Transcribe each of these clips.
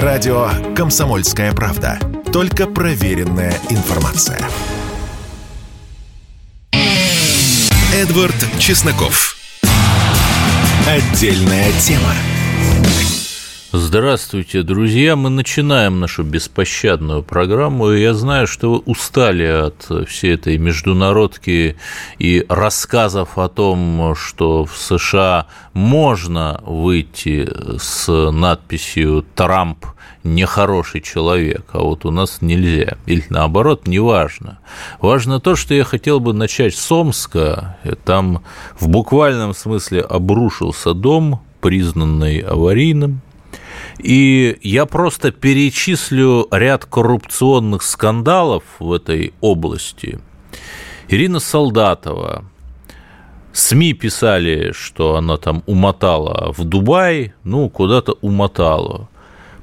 Радио «Комсомольская правда». Только проверенная информация. Эдвард Чесноков. Отдельная тема. Здравствуйте, друзья. Мы начинаем нашу беспощадную программу. И я знаю, что вы устали от всей этой международки и рассказов о том, что в США можно выйти с надписью «Трамп нехороший человек, а вот у нас нельзя. Или наоборот, неважно. Важно то, что я хотел бы начать с Омска. Там в буквальном смысле обрушился дом, признанный аварийным, и я просто перечислю ряд коррупционных скандалов в этой области. Ирина Солдатова. СМИ писали, что она там умотала в Дубай, ну, куда-то умотала.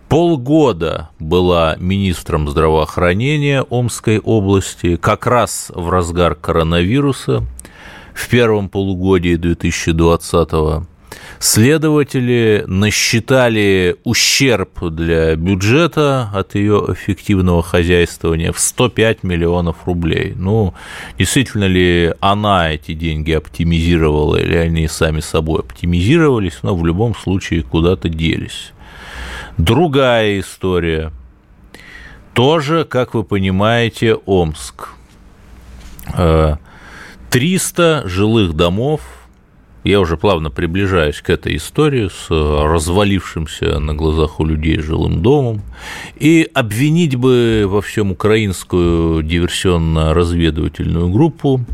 Полгода была министром здравоохранения Омской области, как раз в разгар коронавируса в первом полугодии 2020 года Следователи насчитали ущерб для бюджета от ее эффективного хозяйствования в 105 миллионов рублей. Ну, действительно ли она эти деньги оптимизировала или они сами собой оптимизировались, но в любом случае куда-то делись. Другая история. Тоже, как вы понимаете, Омск. 300 э, жилых домов – я уже плавно приближаюсь к этой истории с развалившимся на глазах у людей жилым домом. И обвинить бы во всем украинскую диверсионно-разведывательную группу,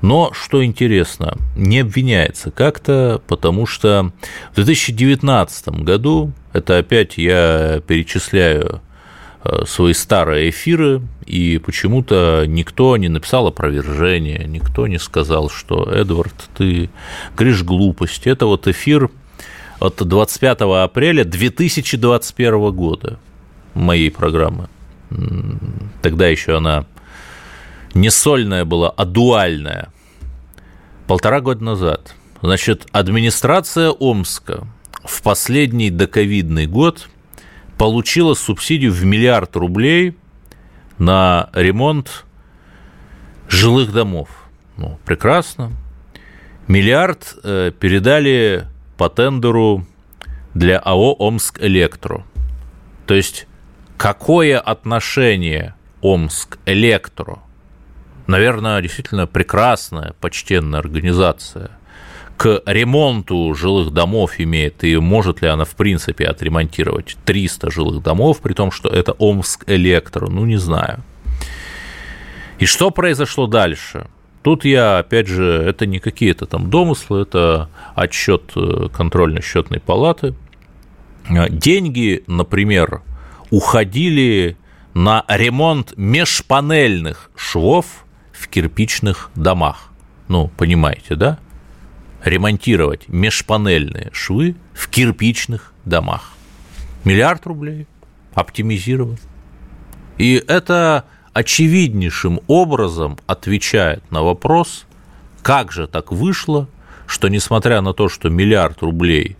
но, что интересно, не обвиняется как-то, потому что в 2019 году, это опять я перечисляю Э, свои старые эфиры, и почему-то никто не написал опровержение, никто не сказал, что Эдвард, ты говоришь глупость. Это вот эфир от 25 апреля 2021 года моей программы. Тогда еще она не сольная была, а дуальная. Полтора года назад. Значит, администрация Омска в последний доковидный год – получила субсидию в миллиард рублей на ремонт жилых домов. Ну, прекрасно. Миллиард э, передали по тендеру для АО «Омск Электро». То есть, какое отношение «Омск Электро»? Наверное, действительно прекрасная, почтенная организация – к ремонту жилых домов имеет, и может ли она, в принципе, отремонтировать 300 жилых домов, при том, что это Омск Электро, ну, не знаю. И что произошло дальше? Тут я, опять же, это не какие-то там домыслы, это отчет э, контрольно-счетной палаты. Деньги, например, уходили на ремонт межпанельных швов в кирпичных домах. Ну, понимаете, да? Ремонтировать межпанельные швы в кирпичных домах. Миллиард рублей оптимизирован. И это очевиднейшим образом отвечает на вопрос, как же так вышло, что несмотря на то, что миллиард рублей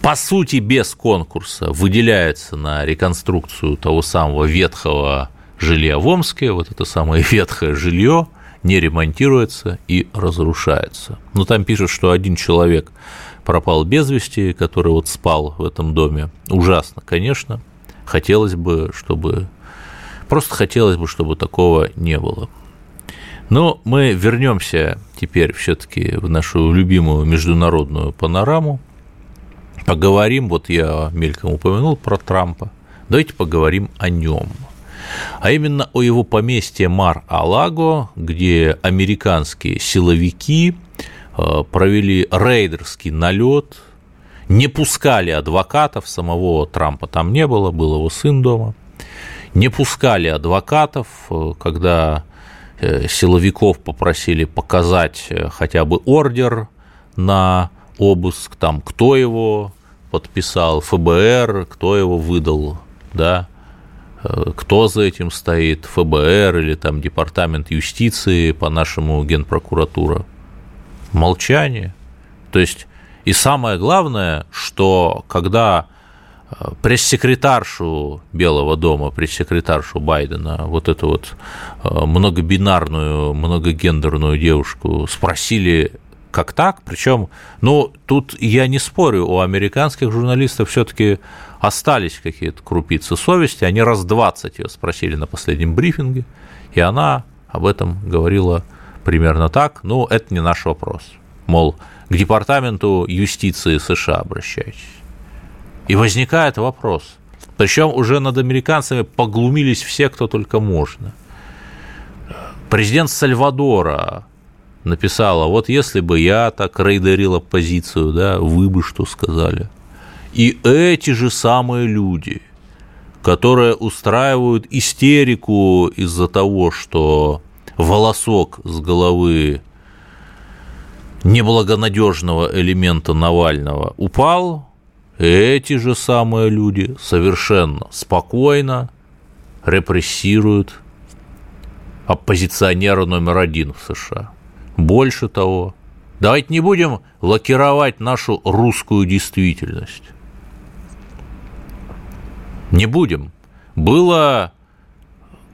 по сути без конкурса выделяется на реконструкцию того самого ветхого жилья в Омске, вот это самое ветхое жилье – не ремонтируется и разрушается. Но там пишут, что один человек пропал без вести, который вот спал в этом доме. Ужасно, конечно. Хотелось бы, чтобы... Просто хотелось бы, чтобы такого не было. Но мы вернемся теперь все-таки в нашу любимую международную панораму. Поговорим, вот я мельком упомянул про Трампа. Давайте поговорим о нем а именно о его поместье Мар-Алаго, где американские силовики э, провели рейдерский налет, не пускали адвокатов, самого Трампа там не было, был его сын дома, не пускали адвокатов, э, когда э, силовиков попросили показать хотя бы ордер на обыск, там, кто его подписал, ФБР, кто его выдал, да, кто за этим стоит, ФБР или там Департамент юстиции, по-нашему Генпрокуратура. Молчание. То есть, и самое главное, что когда пресс-секретаршу Белого дома, пресс-секретаршу Байдена, вот эту вот многобинарную, многогендерную девушку, спросили, как так, причем, ну, тут я не спорю, у американских журналистов все-таки остались какие-то крупицы совести, они раз 20 ее спросили на последнем брифинге, и она об этом говорила примерно так, ну, это не наш вопрос, мол, к департаменту юстиции США обращайтесь. И возникает вопрос, причем уже над американцами поглумились все, кто только можно. Президент Сальвадора написала, вот если бы я так рейдерил оппозицию, да, вы бы что сказали. И эти же самые люди, которые устраивают истерику из-за того, что волосок с головы неблагонадежного элемента Навального упал, эти же самые люди совершенно спокойно репрессируют оппозиционера номер один в США. Больше того, давайте не будем лакировать нашу русскую действительность. Не будем. Было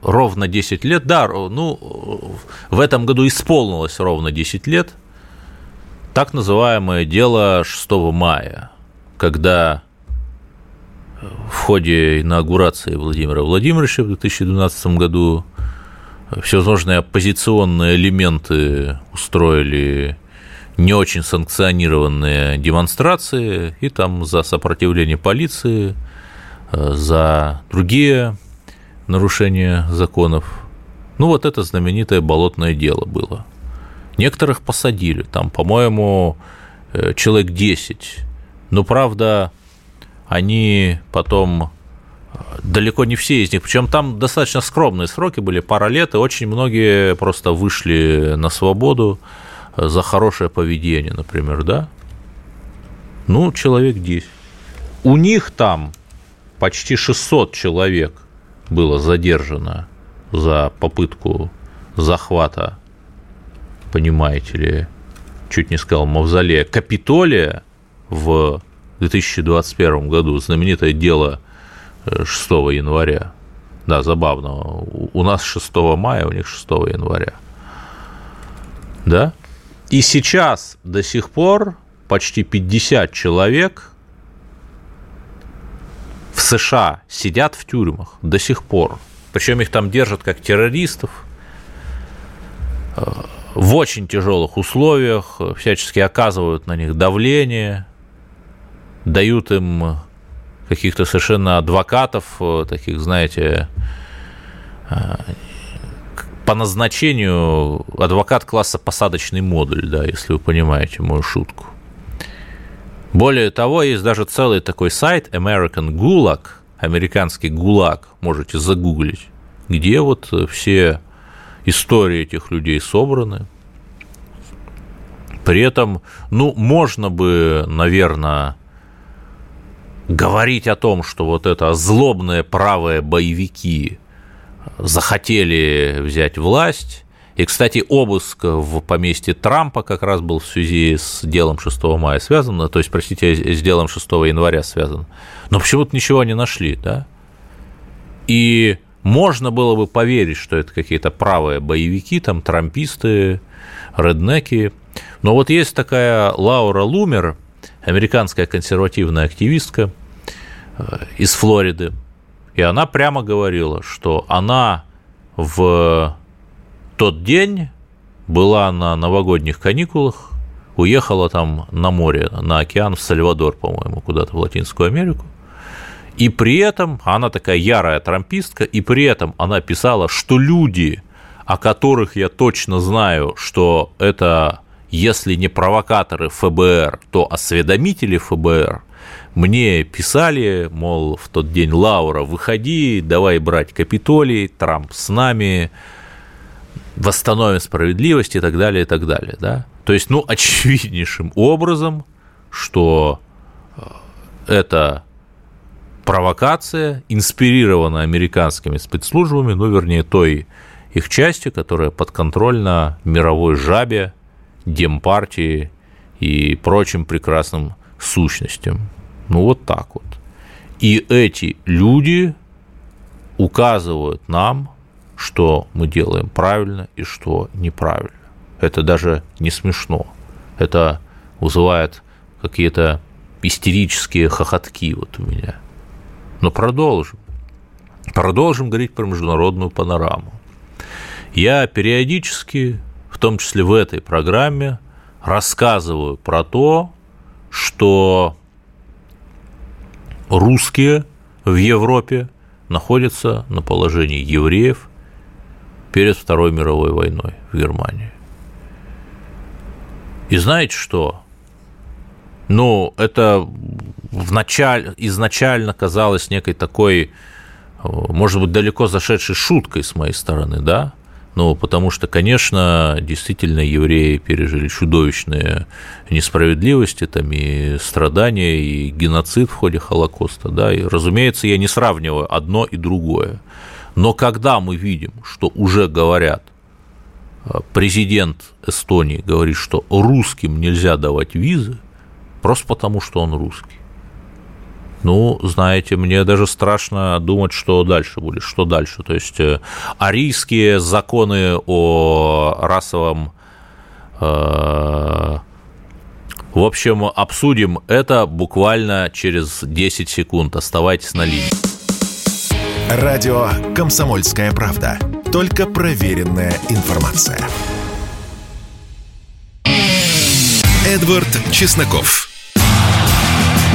ровно 10 лет, да, ну, в этом году исполнилось ровно 10 лет, так называемое дело 6 мая, когда в ходе инаугурации Владимира Владимировича в 2012 году всевозможные оппозиционные элементы устроили не очень санкционированные демонстрации, и там за сопротивление полиции, э, за другие нарушения законов. Ну, вот это знаменитое болотное дело было. Некоторых посадили, там, по-моему, э, человек 10. Но, правда, они потом далеко не все из них, причем там достаточно скромные сроки были, пара лет, и очень многие просто вышли на свободу за хорошее поведение, например, да? Ну, человек 10. У них там почти 600 человек было задержано за попытку захвата, понимаете ли, чуть не сказал, мавзолея Капитолия в 2021 году, знаменитое дело 6 января. Да, забавно. У нас 6 мая, у них 6 января. Да? И сейчас до сих пор почти 50 человек в США сидят в тюрьмах до сих пор. Причем их там держат как террористов э, в очень тяжелых условиях, всячески оказывают на них давление, дают им каких-то совершенно адвокатов, э, таких, знаете, э, по назначению адвокат класса посадочный модуль, да, если вы понимаете мою шутку. Более того, есть даже целый такой сайт American Gulag, американский ГУЛАГ, можете загуглить, где вот все истории этих людей собраны. При этом, ну, можно бы, наверное, говорить о том, что вот это злобные правые боевики захотели взять власть. И, кстати, обыск в поместье Трампа как раз был в связи с делом 6 мая связан, то есть, простите, с делом 6 января связан. Но почему-то ничего не нашли, да? И можно было бы поверить, что это какие-то правые боевики, там, трамписты, реднеки. Но вот есть такая Лаура Лумер, американская консервативная активистка, из Флориды, и она прямо говорила, что она в тот день была на новогодних каникулах, уехала там на море, на океан, в Сальвадор, по-моему, куда-то в Латинскую Америку, и при этом она такая ярая трампистка, и при этом она писала, что люди, о которых я точно знаю, что это, если не провокаторы ФБР, то осведомители ФБР, мне писали, мол, в тот день Лаура, выходи, давай брать Капитолий, Трамп с нами, восстановим справедливость и так далее, и так далее, да. То есть, ну, очевиднейшим образом, что э, это провокация, инспирирована американскими спецслужбами, ну, вернее, той их частью, которая подконтрольна мировой жабе, демпартии и прочим прекрасным сущностям. Ну, вот так вот. И эти люди указывают нам, что мы делаем правильно и что неправильно. Это даже не смешно. Это вызывает какие-то истерические хохотки вот у меня. Но продолжим. Продолжим говорить про международную панораму. Я периодически, в том числе в этой программе, рассказываю про то, что русские в Европе находятся на положении евреев перед Второй мировой войной в Германии. И знаете что? Ну, это в начале, изначально казалось некой такой, может быть, далеко зашедшей шуткой с моей стороны, да? Ну, потому что, конечно, действительно евреи пережили чудовищные несправедливости, там и страдания, и геноцид в ходе Холокоста, да, и, разумеется, я не сравниваю одно и другое. Но когда мы видим, что уже говорят, э, президент Эстонии говорит, что русским нельзя давать визы, просто потому, что он русский, ну, знаете, мне даже страшно думать, что дальше будет, что дальше. То есть э, арийские законы о расовом э, в общем, обсудим это буквально через 10 секунд. Оставайтесь на линии. Радио «Комсомольская правда». Только проверенная информация. Эдвард Чесноков.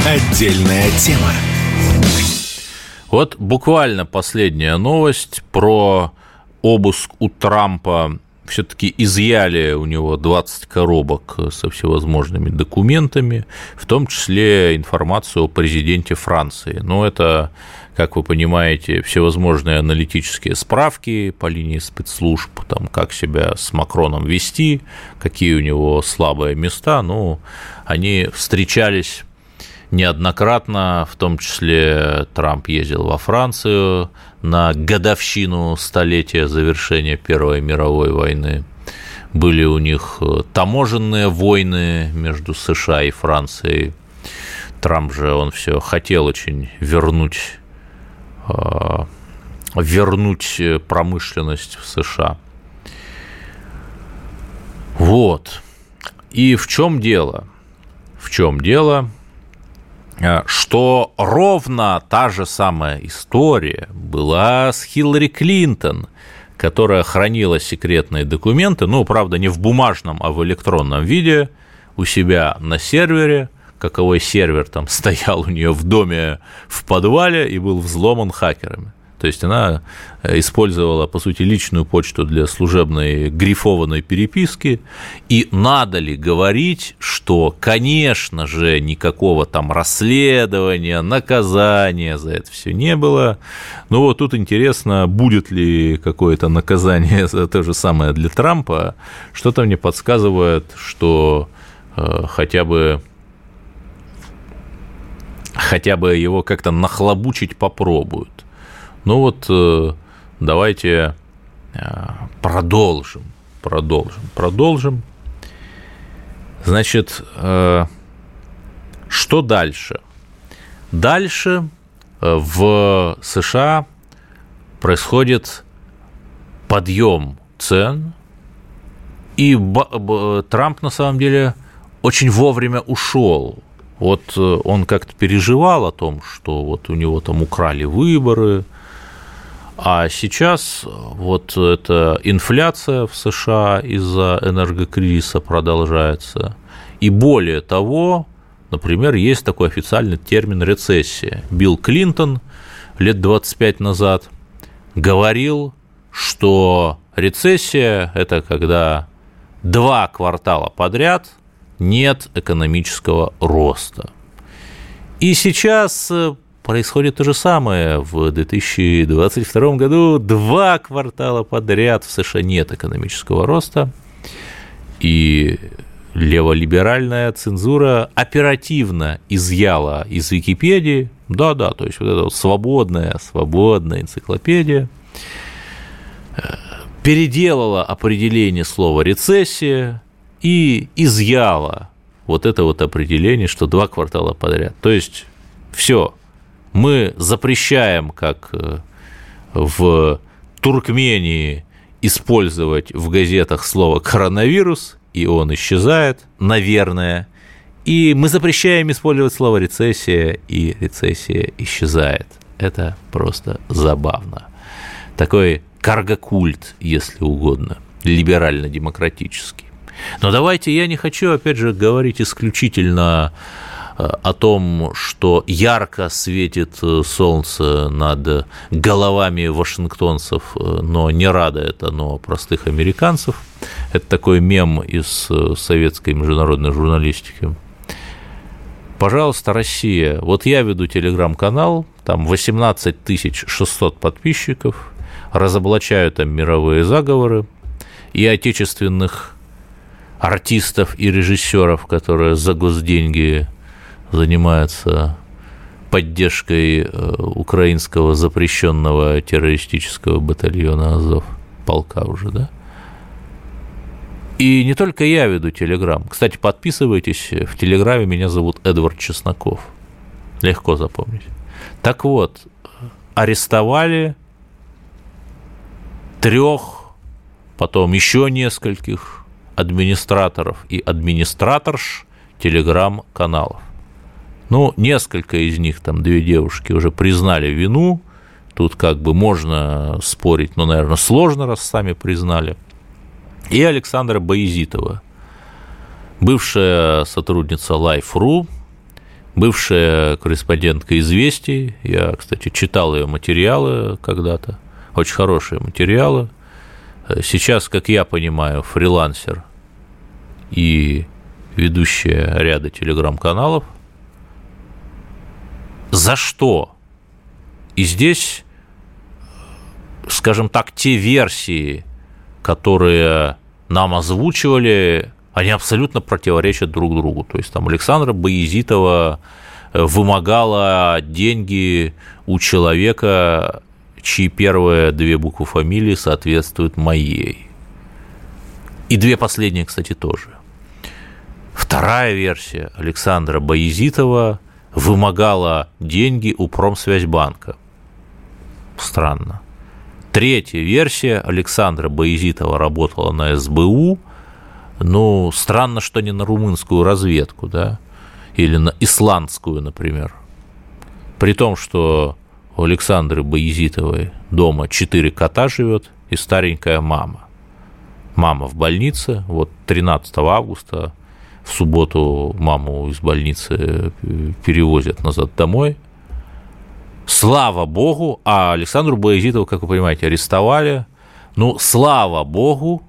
Отдельная тема. Вот буквально последняя новость про обыск у Трампа. Все-таки изъяли у него 20 коробок со всевозможными документами, в том числе информацию о президенте Франции. Но это, как вы понимаете, всевозможные аналитические справки по линии спецслужб, там, как себя с Макроном вести, какие у него слабые места, ну, они встречались неоднократно, в том числе Трамп ездил во Францию на годовщину столетия завершения Первой мировой войны. Были у них э, таможенные войны между США и Францией. Трамп же он все хотел очень вернуть э, вернуть промышленность в США. Вот. И в чем дело? В чем дело? Э, что ровно та же самая история была с Хиллари Клинтон, которая хранила секретные документы, ну, правда, не в бумажном, а в электронном виде у себя на сервере, каковой сервер там стоял у нее в доме в подвале и был взломан хакерами. То есть она э, использовала, по сути, личную почту для служебной грифованной переписки. И надо ли говорить, что, конечно же, никакого там расследования, наказания за это все не было. Но вот тут интересно, будет ли какое-то наказание за то же самое для Трампа. Что-то мне подсказывает, что э, хотя бы хотя бы его как-то нахлобучить попробуют. Ну вот э, давайте э, продолжим, продолжим, продолжим. Значит, э, что дальше? Дальше в США происходит подъем цен, и Трамп на самом деле очень вовремя ушел. Вот он как-то переживал о том, что вот у него там украли выборы, а сейчас вот эта инфляция в США из-за энергокризиса продолжается. И более того, например, есть такой официальный термин рецессия. Билл Клинтон лет 25 назад говорил, что рецессия – это когда два квартала подряд нет экономического роста. И сейчас происходит то же самое. В 2022 году два квартала подряд в США нет экономического роста, и леволиберальная цензура оперативно изъяла из Википедии, да-да, то есть вот эта вот свободная, свободная энциклопедия, э, переделала определение слова «рецессия» и изъяла вот это вот определение, что два квартала подряд. То есть все, мы запрещаем, как э, в Туркмении, использовать в газетах слово «коронавирус», и он исчезает, наверное. И мы запрещаем использовать слово «рецессия», и рецессия исчезает. Это просто забавно. Такой каргокульт, если угодно, либерально-демократический. Но давайте я не хочу, опять же, говорить исключительно о том, что ярко светит э, солнце над головами вашингтонцев, э, но не радует оно простых американцев. Это такой мем из советской международной журналистики. Пожалуйста, Россия, вот я веду телеграм-канал, там 18 600 подписчиков, разоблачаю там мировые заговоры и отечественных артистов и режиссеров, которые за госденьги занимаются поддержкой э, украинского запрещенного террористического батальона Азов, полка уже, да? И не только я веду Телеграм. Кстати, подписывайтесь. В Телеграме меня зовут Эдвард Чесноков. Легко запомнить. Так вот, арестовали трех, потом еще нескольких администраторов и администраторш телеграм-каналов. Ну, несколько из них, там две девушки уже признали вину, тут как бы можно спорить, но, наверное, сложно, раз сами признали. И Александра Боязитова, бывшая сотрудница Life.ru, бывшая корреспондентка «Известий». Я, кстати, читал ее материалы когда-то, очень хорошие материалы. Сейчас, как я понимаю, фрилансер и ведущая ряда телеграм-каналов. За что? И здесь, скажем так, те версии, которые нам озвучивали, они абсолютно противоречат друг другу. То есть там Александра Боязитова вымогала деньги у человека, чьи первые две буквы фамилии соответствуют моей. И две последние, кстати, тоже. Вторая версия Александра Боязитова вымогала деньги у Промсвязьбанка. Странно. Третья версия Александра Боязитова работала на СБУ. Ну, странно, что не на румынскую разведку, да, или на исландскую, например. При том, что у Александры Боязитовой дома четыре кота живет и старенькая мама. Мама в больнице, вот 13 августа в субботу маму из больницы перевозят назад домой. Слава богу, а Александру Боязитову, как вы понимаете, арестовали. Ну, слава богу,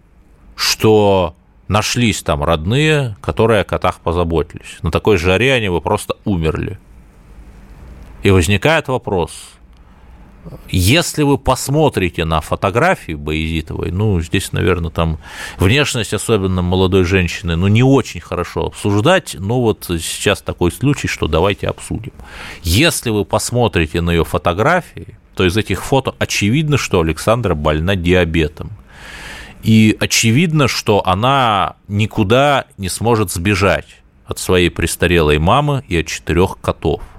что нашлись там родные, которые о котах позаботились. На такой жаре они бы просто умерли. И возникает вопрос, если вы посмотрите на фотографии Боязитовой, ну, здесь, наверное, там внешность, особенно молодой женщины, ну, не очень хорошо обсуждать, но вот сейчас такой случай, что давайте обсудим. Если вы посмотрите на ее фотографии, то из этих фото очевидно, что Александра больна диабетом. И очевидно, что она никуда не сможет сбежать от своей престарелой мамы и от четырех котов –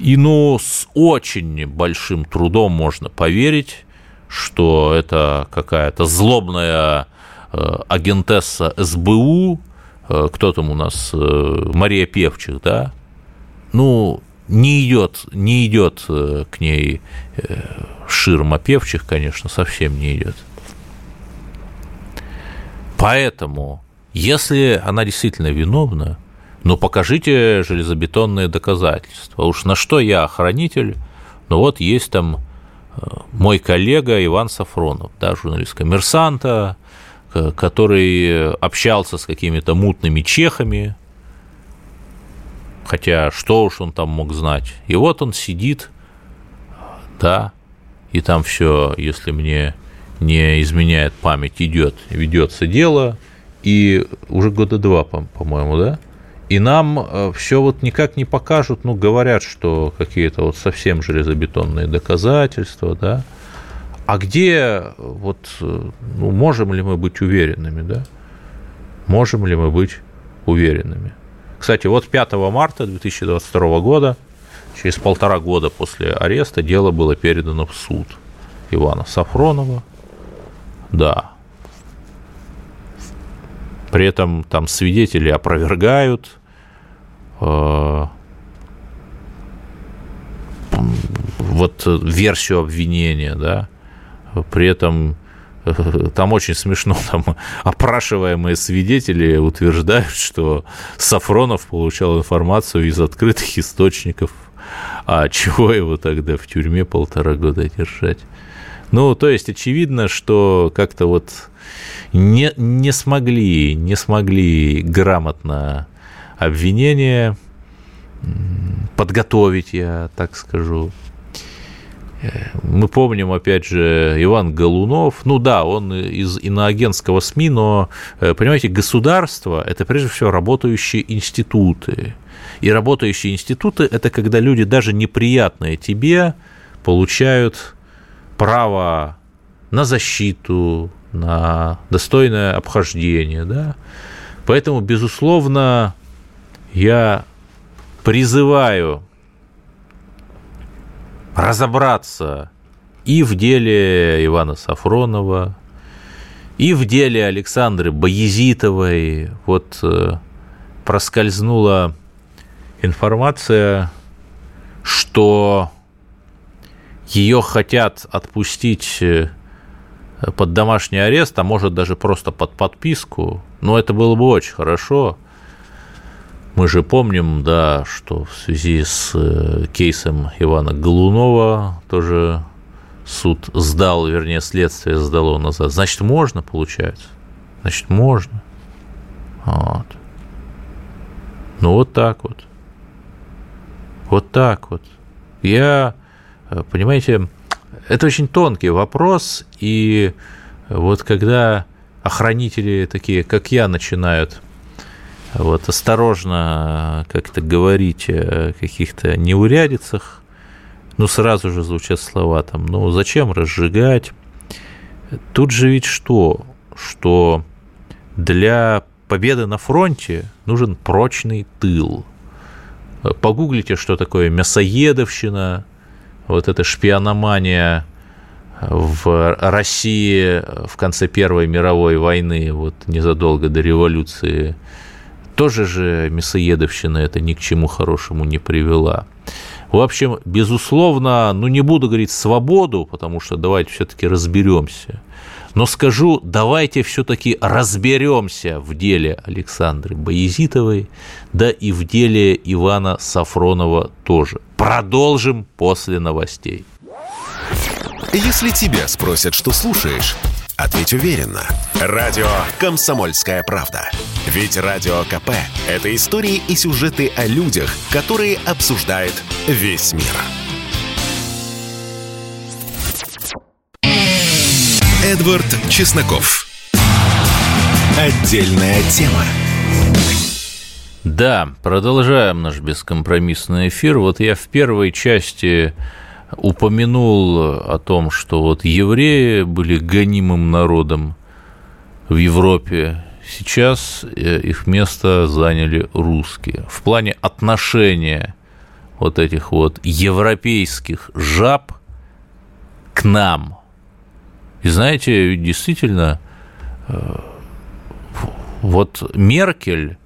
и ну, с очень большим трудом можно поверить, что это какая-то злобная э, агентесса СБУ, э, кто там у нас, э, Мария Певчих, да, ну, не идет, не идет к ней ширма Певчих, конечно, совсем не идет. Поэтому, если она действительно виновна, но покажите железобетонные доказательства. Уж на что я охранитель, но вот есть там э, мой коллега Иван Сафронов, да, журналист коммерсанта, который общался с какими-то мутными чехами, хотя что уж он там мог знать. И вот он сидит, да, и там все, если мне не изменяет память, идет, ведется дело, и уже года два, по-моему, да, и нам э, все вот никак не покажут, ну, говорят, что какие-то вот совсем железобетонные доказательства, да. А где вот, э, ну, можем ли мы быть уверенными, да? Можем ли мы быть уверенными? Кстати, вот 5 марта 2022 года, Через полтора года после ареста дело было передано в суд Ивана Сафронова. Да. При этом там свидетели опровергают вот версию обвинения, да. При этом там очень смешно, там опрашиваемые свидетели утверждают, что Сафронов получал информацию из открытых источников, а чего его тогда в тюрьме полтора года держать? Ну, то есть очевидно, что как-то вот не, не смогли, не смогли грамотно обвинение подготовить, я так скажу. Мы помним, опять же, Иван Голунов. Ну да, он из иноагентского СМИ, но, э, понимаете, государство – это прежде всего работающие институты. И работающие институты – это когда люди, даже неприятные тебе, получают право на защиту, на достойное обхождение. Да? Поэтому, безусловно, я призываю разобраться и в деле Ивана Сафронова, и в деле Александры Боязитовой. Вот э, проскользнула информация, что ее хотят отпустить э, под домашний арест, а может даже просто под подписку. Но это было бы очень хорошо – мы же помним, да, что в связи с э, кейсом Ивана Голунова тоже суд сдал, вернее, следствие сдало назад. Значит, можно, получается. Значит, можно. Вот. Ну, вот так вот. Вот так вот. Я, э, понимаете, это очень тонкий вопрос, и вот когда охранители такие, как я, начинают вот, осторожно как-то говорить о каких-то неурядицах, ну, сразу же звучат слова там, ну, зачем разжигать? Тут же ведь что? Что для победы на фронте нужен прочный тыл. Погуглите, что такое мясоедовщина, вот эта шпиономания в России в конце Первой мировой войны, вот незадолго до революции тоже же мясоедовщина это ни к чему хорошему не привела. В общем, безусловно, ну не буду говорить свободу, потому что давайте все-таки разберемся. Но скажу, давайте все-таки разберемся в деле Александры Боязитовой, да и в деле Ивана Сафронова тоже. Продолжим после новостей. Если тебя спросят, что слушаешь, Ответь уверенно. Радио «Комсомольская правда». Ведь Радио КП – это истории и сюжеты о людях, которые обсуждает весь мир. Эдвард Чесноков. Отдельная тема. Да, продолжаем наш бескомпромиссный эфир. Вот я в первой части упомянул о том, что вот евреи были гонимым народом в Европе, сейчас э, их место заняли русские. В плане отношения вот этих вот европейских жаб к нам. И знаете, действительно, э, вот Меркель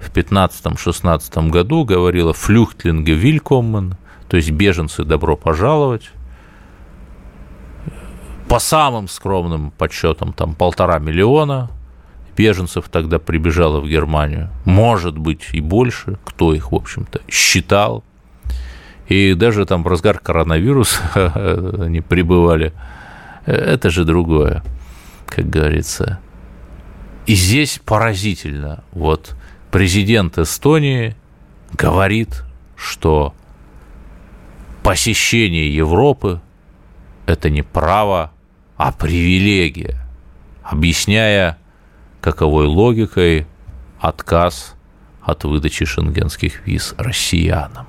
в 15-16 году говорила «флюхтлинге вилькоммен», то есть беженцы добро пожаловать. По самым скромным подсчетам, там полтора миллиона беженцев тогда прибежало в Германию. Может быть и больше, кто их, в общем-то, считал. И даже там в разгар коронавируса они прибывали. Это же другое, как говорится. И здесь поразительно. Вот президент Эстонии говорит, что посещение Европы – это не право, а привилегия, объясняя каковой логикой отказ от выдачи шенгенских виз россиянам.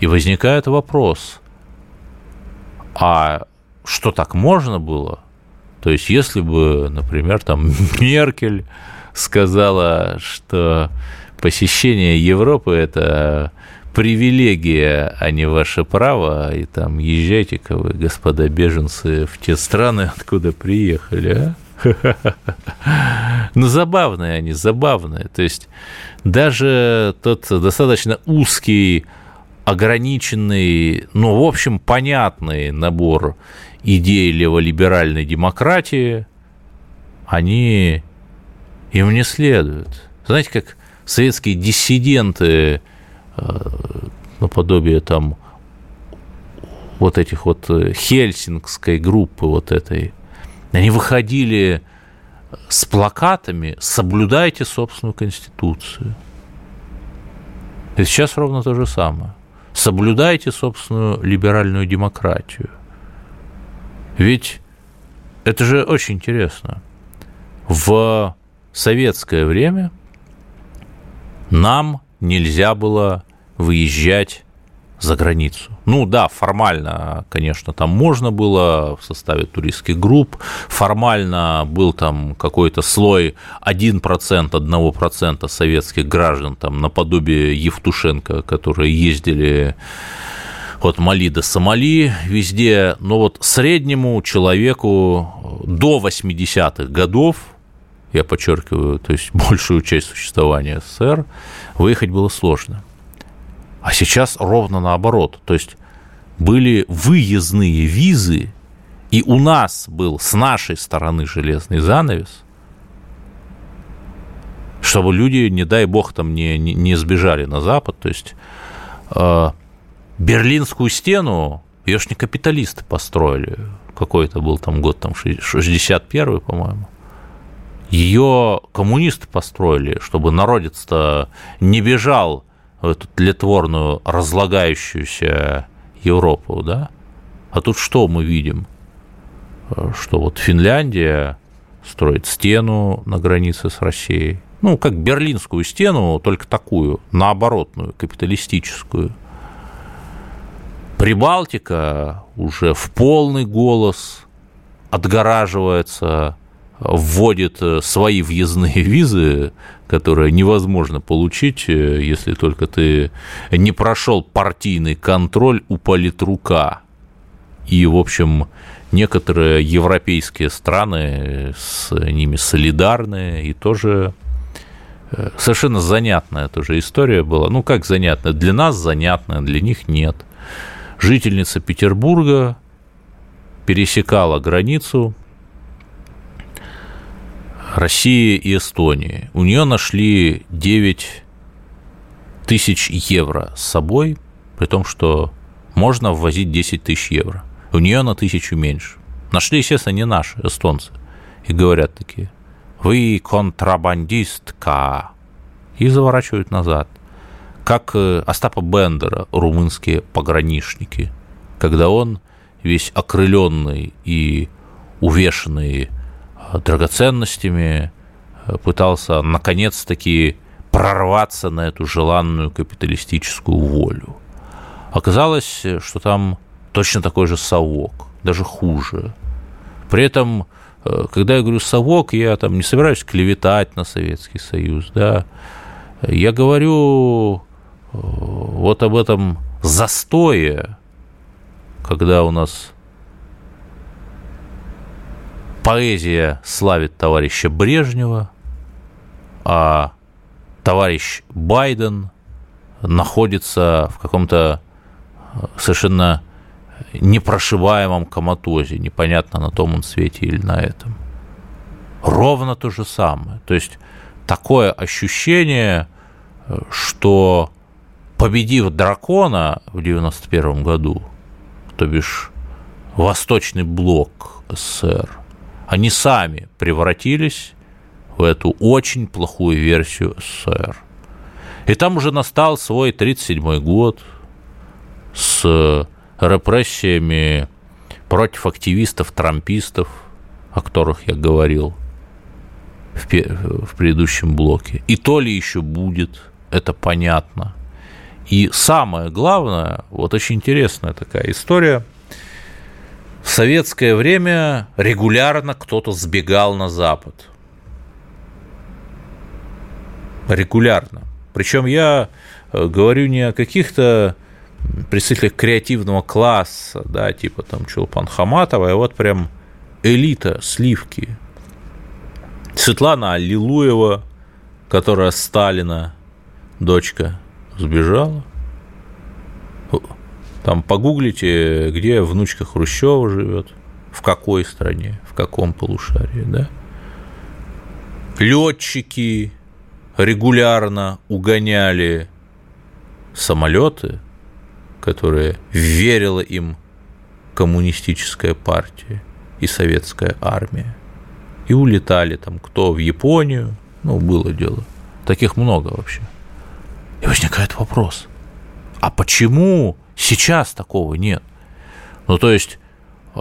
И возникает вопрос, а что так можно было? То есть, если бы, например, там Меркель сказала, что посещение Европы – это привилегия, а не ваше право, и там езжайте-ка вы, господа беженцы, в те страны, откуда приехали, а? Ну, забавные они, забавные. То есть даже тот достаточно узкий, ограниченный, ну, в общем, понятный набор идей леволиберальной демократии, они им не следуют. Знаете, как советские диссиденты, наподобие там вот этих вот э, хельсингской группы вот этой, они выходили с плакатами «Соблюдайте собственную конституцию». И сейчас ровно то же самое. Соблюдайте собственную либеральную демократию. Ведь это же очень интересно. В советское время нам нельзя было выезжать за границу. Ну да, формально, конечно, там можно было в составе туристских групп, формально был там какой-то слой 1%, 1% советских граждан, там наподобие Евтушенко, которые ездили от Мали до Сомали везде, но вот среднему человеку до 80-х годов, я подчеркиваю, то есть большую часть существования СССР, выехать было сложно. А сейчас ровно наоборот. То есть были выездные визы, и у нас был с нашей стороны железный занавес, чтобы люди, не дай бог, там не, не, не сбежали на Запад. То есть э, Берлинскую стену, ее ж не капиталисты построили. Какой-то был там год, там 61-й, по-моему. Ее коммунисты построили, чтобы народец-то не бежал в эту тлетворную, разлагающуюся Европу, да? А тут что мы видим? Что вот Финляндия строит стену на границе с Россией. Ну, как Берлинскую стену, только такую, наоборотную, капиталистическую. Прибалтика уже в полный голос отгораживается вводит э, свои въездные визы, которые невозможно получить, э, если только ты не прошел партийный контроль у политрука. И, в общем, некоторые европейские страны с ними солидарны и тоже э, совершенно занятная тоже история была. Ну, как занятная? Для нас занятная, для них нет. Жительница Петербурга пересекала границу России и Эстонии. У нее нашли 9 тысяч евро с собой, при том, что можно ввозить 10 тысяч евро. У нее на тысячу меньше. Нашли, естественно, не наши, эстонцы. И говорят такие, вы контрабандистка. И заворачивают назад. Как э, Остапа Бендера, румынские пограничники, когда он весь окрыленный и увешанный драгоценностями, э, пытался наконец-таки прорваться на эту желанную капиталистическую волю. Оказалось, что там точно такой же совок, даже хуже. При этом, э, когда я говорю совок, я там не собираюсь клеветать на Советский Союз, да, я говорю э, вот об этом застое, когда у нас поэзия славит товарища Брежнева, а товарищ Байден находится в каком-то э, совершенно непрошибаемом коматозе, непонятно, на том он свете или на этом. Ровно то же самое. То есть такое ощущение, э, что победив дракона в 91 году, то бишь Восточный блок СССР, они сами превратились в эту очень плохую версию СССР. И там уже настал свой 1937 год с репрессиями против активистов-трампистов, о которых я говорил в предыдущем блоке. И то ли еще будет, это понятно. И самое главное, вот очень интересная такая история – в советское время регулярно кто-то сбегал на Запад. Регулярно. Причем я говорю не о каких-то представителях креативного класса, да, типа там Чулпан Хаматова, а вот прям элита сливки. Светлана Аллилуева, которая Сталина, дочка, сбежала. Там погуглите, где внучка Хрущева живет, в какой стране, в каком полушарии, да. Летчики регулярно угоняли самолеты, которые верила им коммунистическая партия и советская армия. И улетали там кто в Японию, ну, было дело. Таких много вообще. И возникает вопрос, а почему сейчас такого нет? Ну, то есть, э,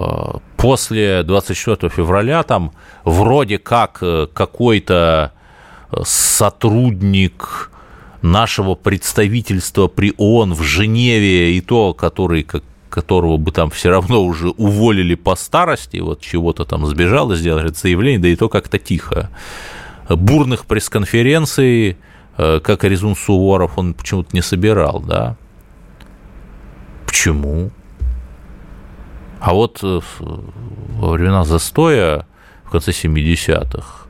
после 24 февраля там вроде как э, какой-то э, сотрудник нашего представительства при ООН в Женеве, и то, который, как, которого бы там все равно уже уволили по старости, вот чего-то там сбежал и сделал заявление, да и то как-то тихо. Бурных пресс-конференций, как Аризун Суворов, он почему-то не собирал, да. Почему? А вот э, во времена застоя в конце 70-х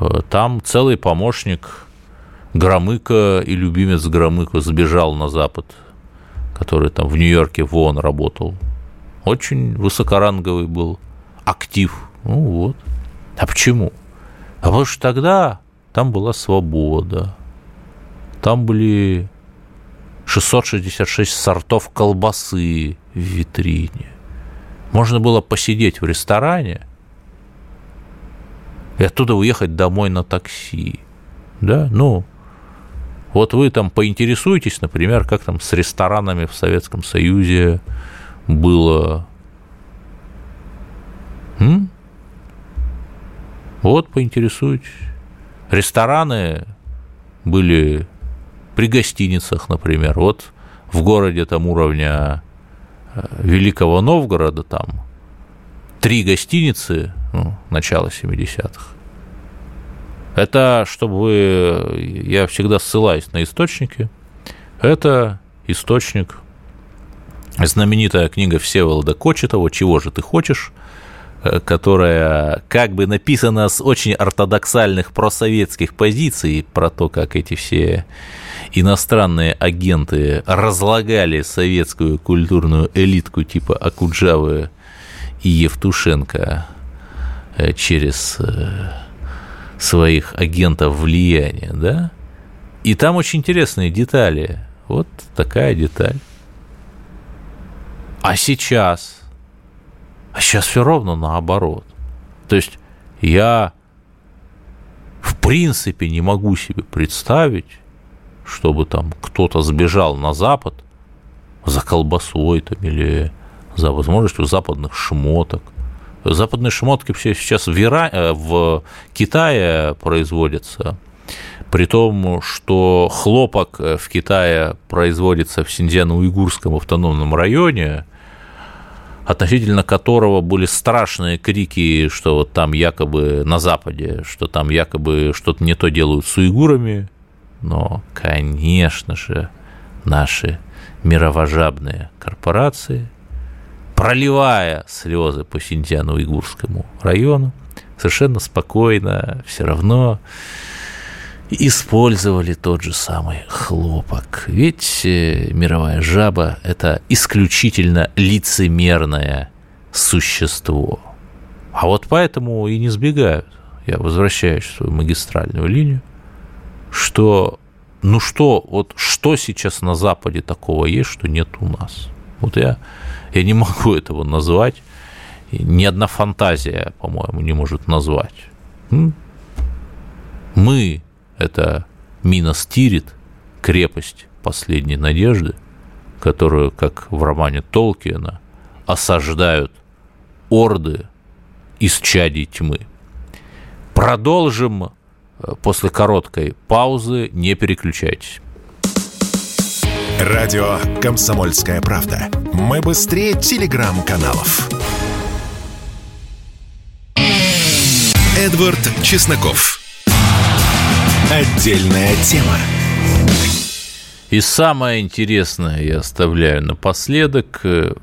э, там целый помощник Громыко и любимец Громыко сбежал на Запад, который там в Нью-Йорке в ООН работал. Очень высокоранговый был актив. Ну вот. А почему? А потому что тогда там была свобода. Там были 666 сортов колбасы в витрине. Можно было посидеть в ресторане и оттуда уехать домой на такси. Да, ну, вот вы там поинтересуетесь, например, как там с ресторанами в Советском Союзе было. М? Вот поинтересуйтесь. Рестораны были при гостиницах, например. Вот в городе там уровня э, Великого Новгорода там три гостиницы, ну, начала 70-х. Это, чтобы я всегда ссылаюсь на источники, это источник, знаменитая книга Всеволода Кочетова «Чего же ты хочешь?», э, которая как бы написана с очень ортодоксальных просоветских позиций про то, как эти все иностранные агенты разлагали советскую культурную элитку типа Акуджавы и Евтушенко э, через э, своих агентов влияния, да? И там очень интересные детали. Вот такая деталь. А сейчас? А сейчас все ровно наоборот. То есть я в принципе не могу себе представить, чтобы там кто-то сбежал на Запад за колбасой там, или за возможностью западных шмоток – Западные шмотки все сейчас в, Ира... Э, в Китае производятся, при том, что хлопок э, в Китае производится в Синьцзяно-Уйгурском автономном районе, относительно которого были страшные крики, что вот там якобы на Западе, что там якобы что-то не то делают с уйгурами, но, конечно же, наши мировожабные корпорации – проливая слезы по Синьцзяну-Уйгурскому району, совершенно спокойно все равно использовали тот же самый хлопок. Ведь э, мировая жаба – это исключительно лицемерное существо. А вот поэтому и не сбегают. Я возвращаюсь в свою магистральную линию, что ну что, вот что сейчас на Западе такого есть, что нет у нас? Вот я я не могу этого назвать. Ни одна фантазия, по-моему, не может назвать. Мы – это Минос Тирит, крепость последней надежды, которую, как в романе Толкиена, осаждают орды из чадей тьмы. Продолжим после короткой паузы, не переключайтесь. Радио «Комсомольская правда». Мы быстрее телеграм-каналов. Эдвард Чесноков. Отдельная тема. И самое интересное я оставляю напоследок.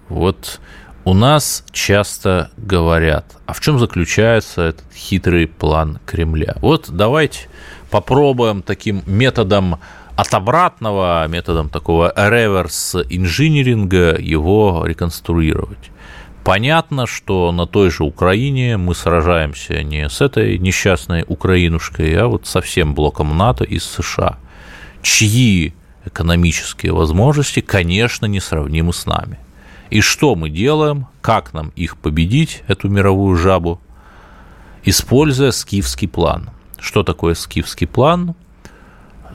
Вот у нас часто говорят, а в чем заключается этот хитрый план Кремля? Вот давайте попробуем таким методом от обратного, методом такого реверс-инжиниринга его реконструировать. Понятно, что на той же Украине мы сражаемся не с этой несчастной Украинушкой, а вот со всем блоком НАТО из США, чьи экономические возможности, конечно, несравнимы с нами. И что мы делаем, как нам их победить, эту мировую жабу, используя скифский план. Что такое скифский план?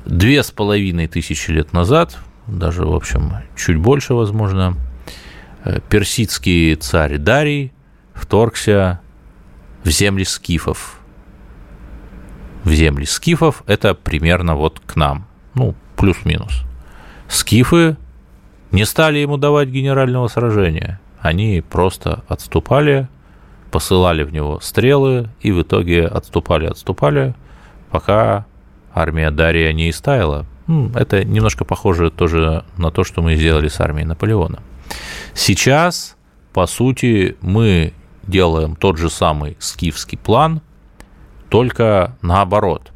Две с половиной тысячи лет назад, даже, в общем, чуть больше, возможно, э, персидский царь Дарий вторгся в земли скифов. В земли скифов это примерно вот к нам, ну, плюс-минус. Скифы не стали ему давать генерального сражения. Они просто отступали, посылали в него стрелы и в итоге отступали, отступали, пока армия Дария не истаяла. Это немножко похоже тоже на то, что мы сделали с армией Наполеона. Сейчас, по сути, мы делаем тот же самый скифский план, только наоборот.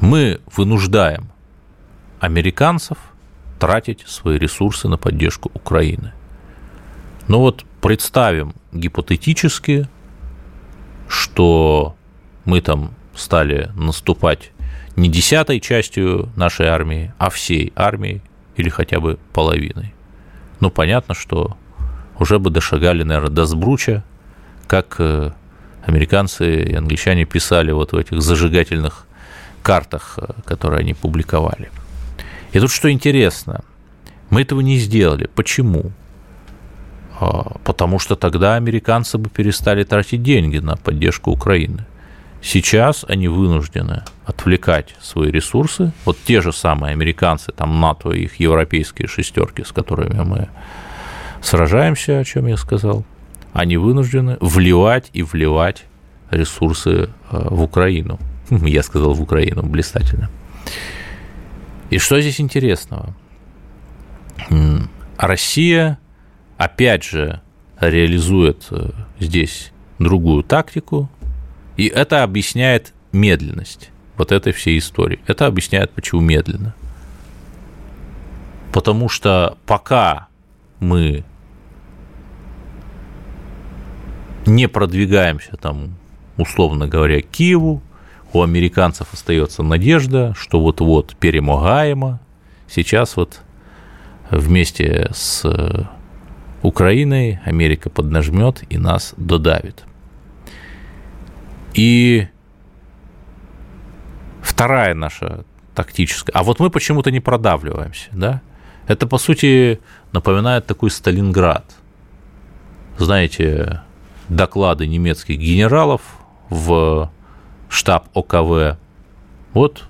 Мы вынуждаем американцев – тратить свои ресурсы на поддержку Украины. Но вот представим гипотетически, что мы там стали наступать не десятой частью нашей армии, а всей армией или хотя бы половиной. Ну, понятно, что уже бы дошагали, наверное, до Сбруча, как э, американцы и англичане писали вот в этих зажигательных картах, э, которые они публиковали – и тут что интересно, мы этого не сделали. Почему? А, потому что тогда американцы бы перестали тратить деньги на поддержку Украины. Сейчас они вынуждены отвлекать свои ресурсы. Вот те же самые американцы, там НАТО и их европейские шестерки, с которыми мы сражаемся, о чем я сказал, они вынуждены вливать и вливать ресурсы а, в Украину. Я сказал в Украину, блистательно. И что здесь интересного? Россия, опять же, реализует э, здесь другую тактику, и это объясняет медленность вот этой всей истории. Это объясняет, почему медленно. Потому что пока мы не продвигаемся там, условно говоря, к Киеву, у американцев остается надежда, что вот-вот перемогаемо. Сейчас вот вместе с э, Украиной Америка поднажмет и нас додавит. И вторая наша тактическая. А вот мы почему-то не продавливаемся, да? Это, по сути, напоминает такой Сталинград. Знаете, доклады немецких генералов в штаб ОКВ. Вот,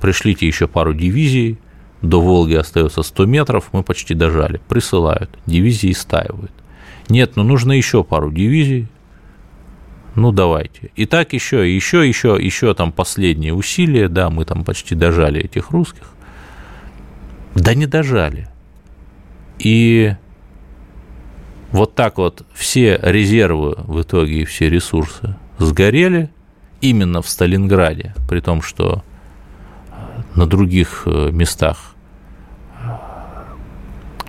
пришлите еще пару дивизий, до Волги остается 100 метров, мы почти дожали. Присылают, дивизии стаивают. Нет, ну нужно еще пару дивизий, ну давайте. И так еще, еще, еще, еще там последние усилия, да, мы там почти дожали этих русских. Да не дожали. И вот так вот все резервы в итоге, все ресурсы сгорели – именно в Сталинграде, при том, что на других э, местах э,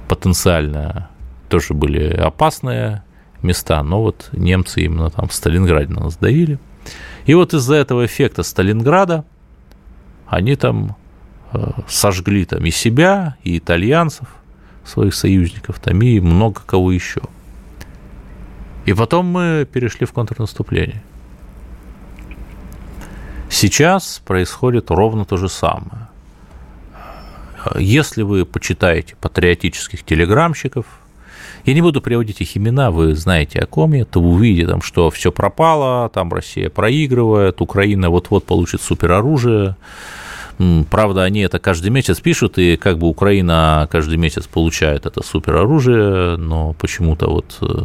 потенциально тоже были опасные места, но вот немцы именно там в Сталинграде нас давили. И вот из-за этого эффекта Сталинграда они там э, сожгли там и себя, и итальянцев, своих союзников, там и много кого еще. И потом мы перешли в контрнаступление. Сейчас происходит ровно то же самое. Если вы почитаете патриотических телеграмщиков, я не буду приводить их имена, вы знаете о ком я, то вы увидите, там, что все пропало, там Россия проигрывает, Украина вот-вот получит супероружие. Правда, они это каждый месяц пишут, и как бы Украина каждый месяц получает это супероружие, но почему-то вот э,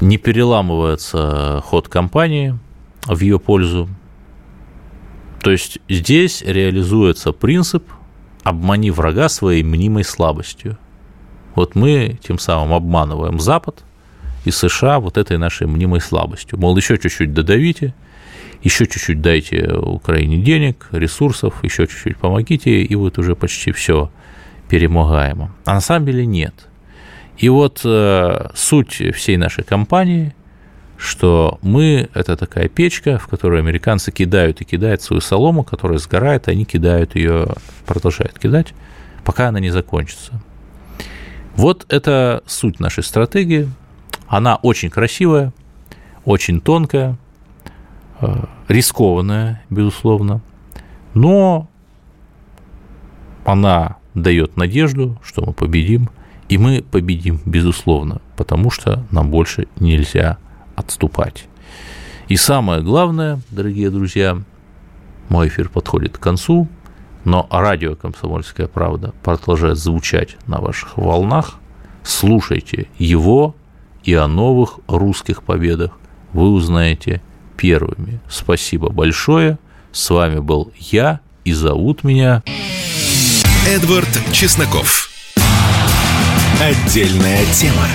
не переламывается ход кампании – в ее пользу. То есть здесь реализуется принцип «обмани врага своей мнимой слабостью». Вот мы тем самым обманываем Запад и США вот этой нашей мнимой слабостью. Мол, еще чуть-чуть додавите, еще чуть-чуть дайте Украине денег, ресурсов, еще чуть-чуть помогите, и вот уже почти все перемогаемо. А на самом деле нет. И вот э, суть всей нашей кампании, что мы – это такая печка, в которую американцы кидают и кидают свою солому, которая сгорает, и они кидают ее, продолжают кидать, пока она не закончится. Вот это суть нашей стратегии. Она очень красивая, очень тонкая, э, рискованная, безусловно, но она дает надежду, что мы победим, и мы победим, безусловно, потому что нам больше нельзя отступать. И самое главное, дорогие друзья, мой эфир подходит к концу, но радио «Комсомольская правда» продолжает звучать на ваших волнах. Слушайте его, и о новых русских победах вы узнаете первыми. Спасибо большое. С вами был я, и зовут меня... Эдвард Чесноков. Отдельная тема.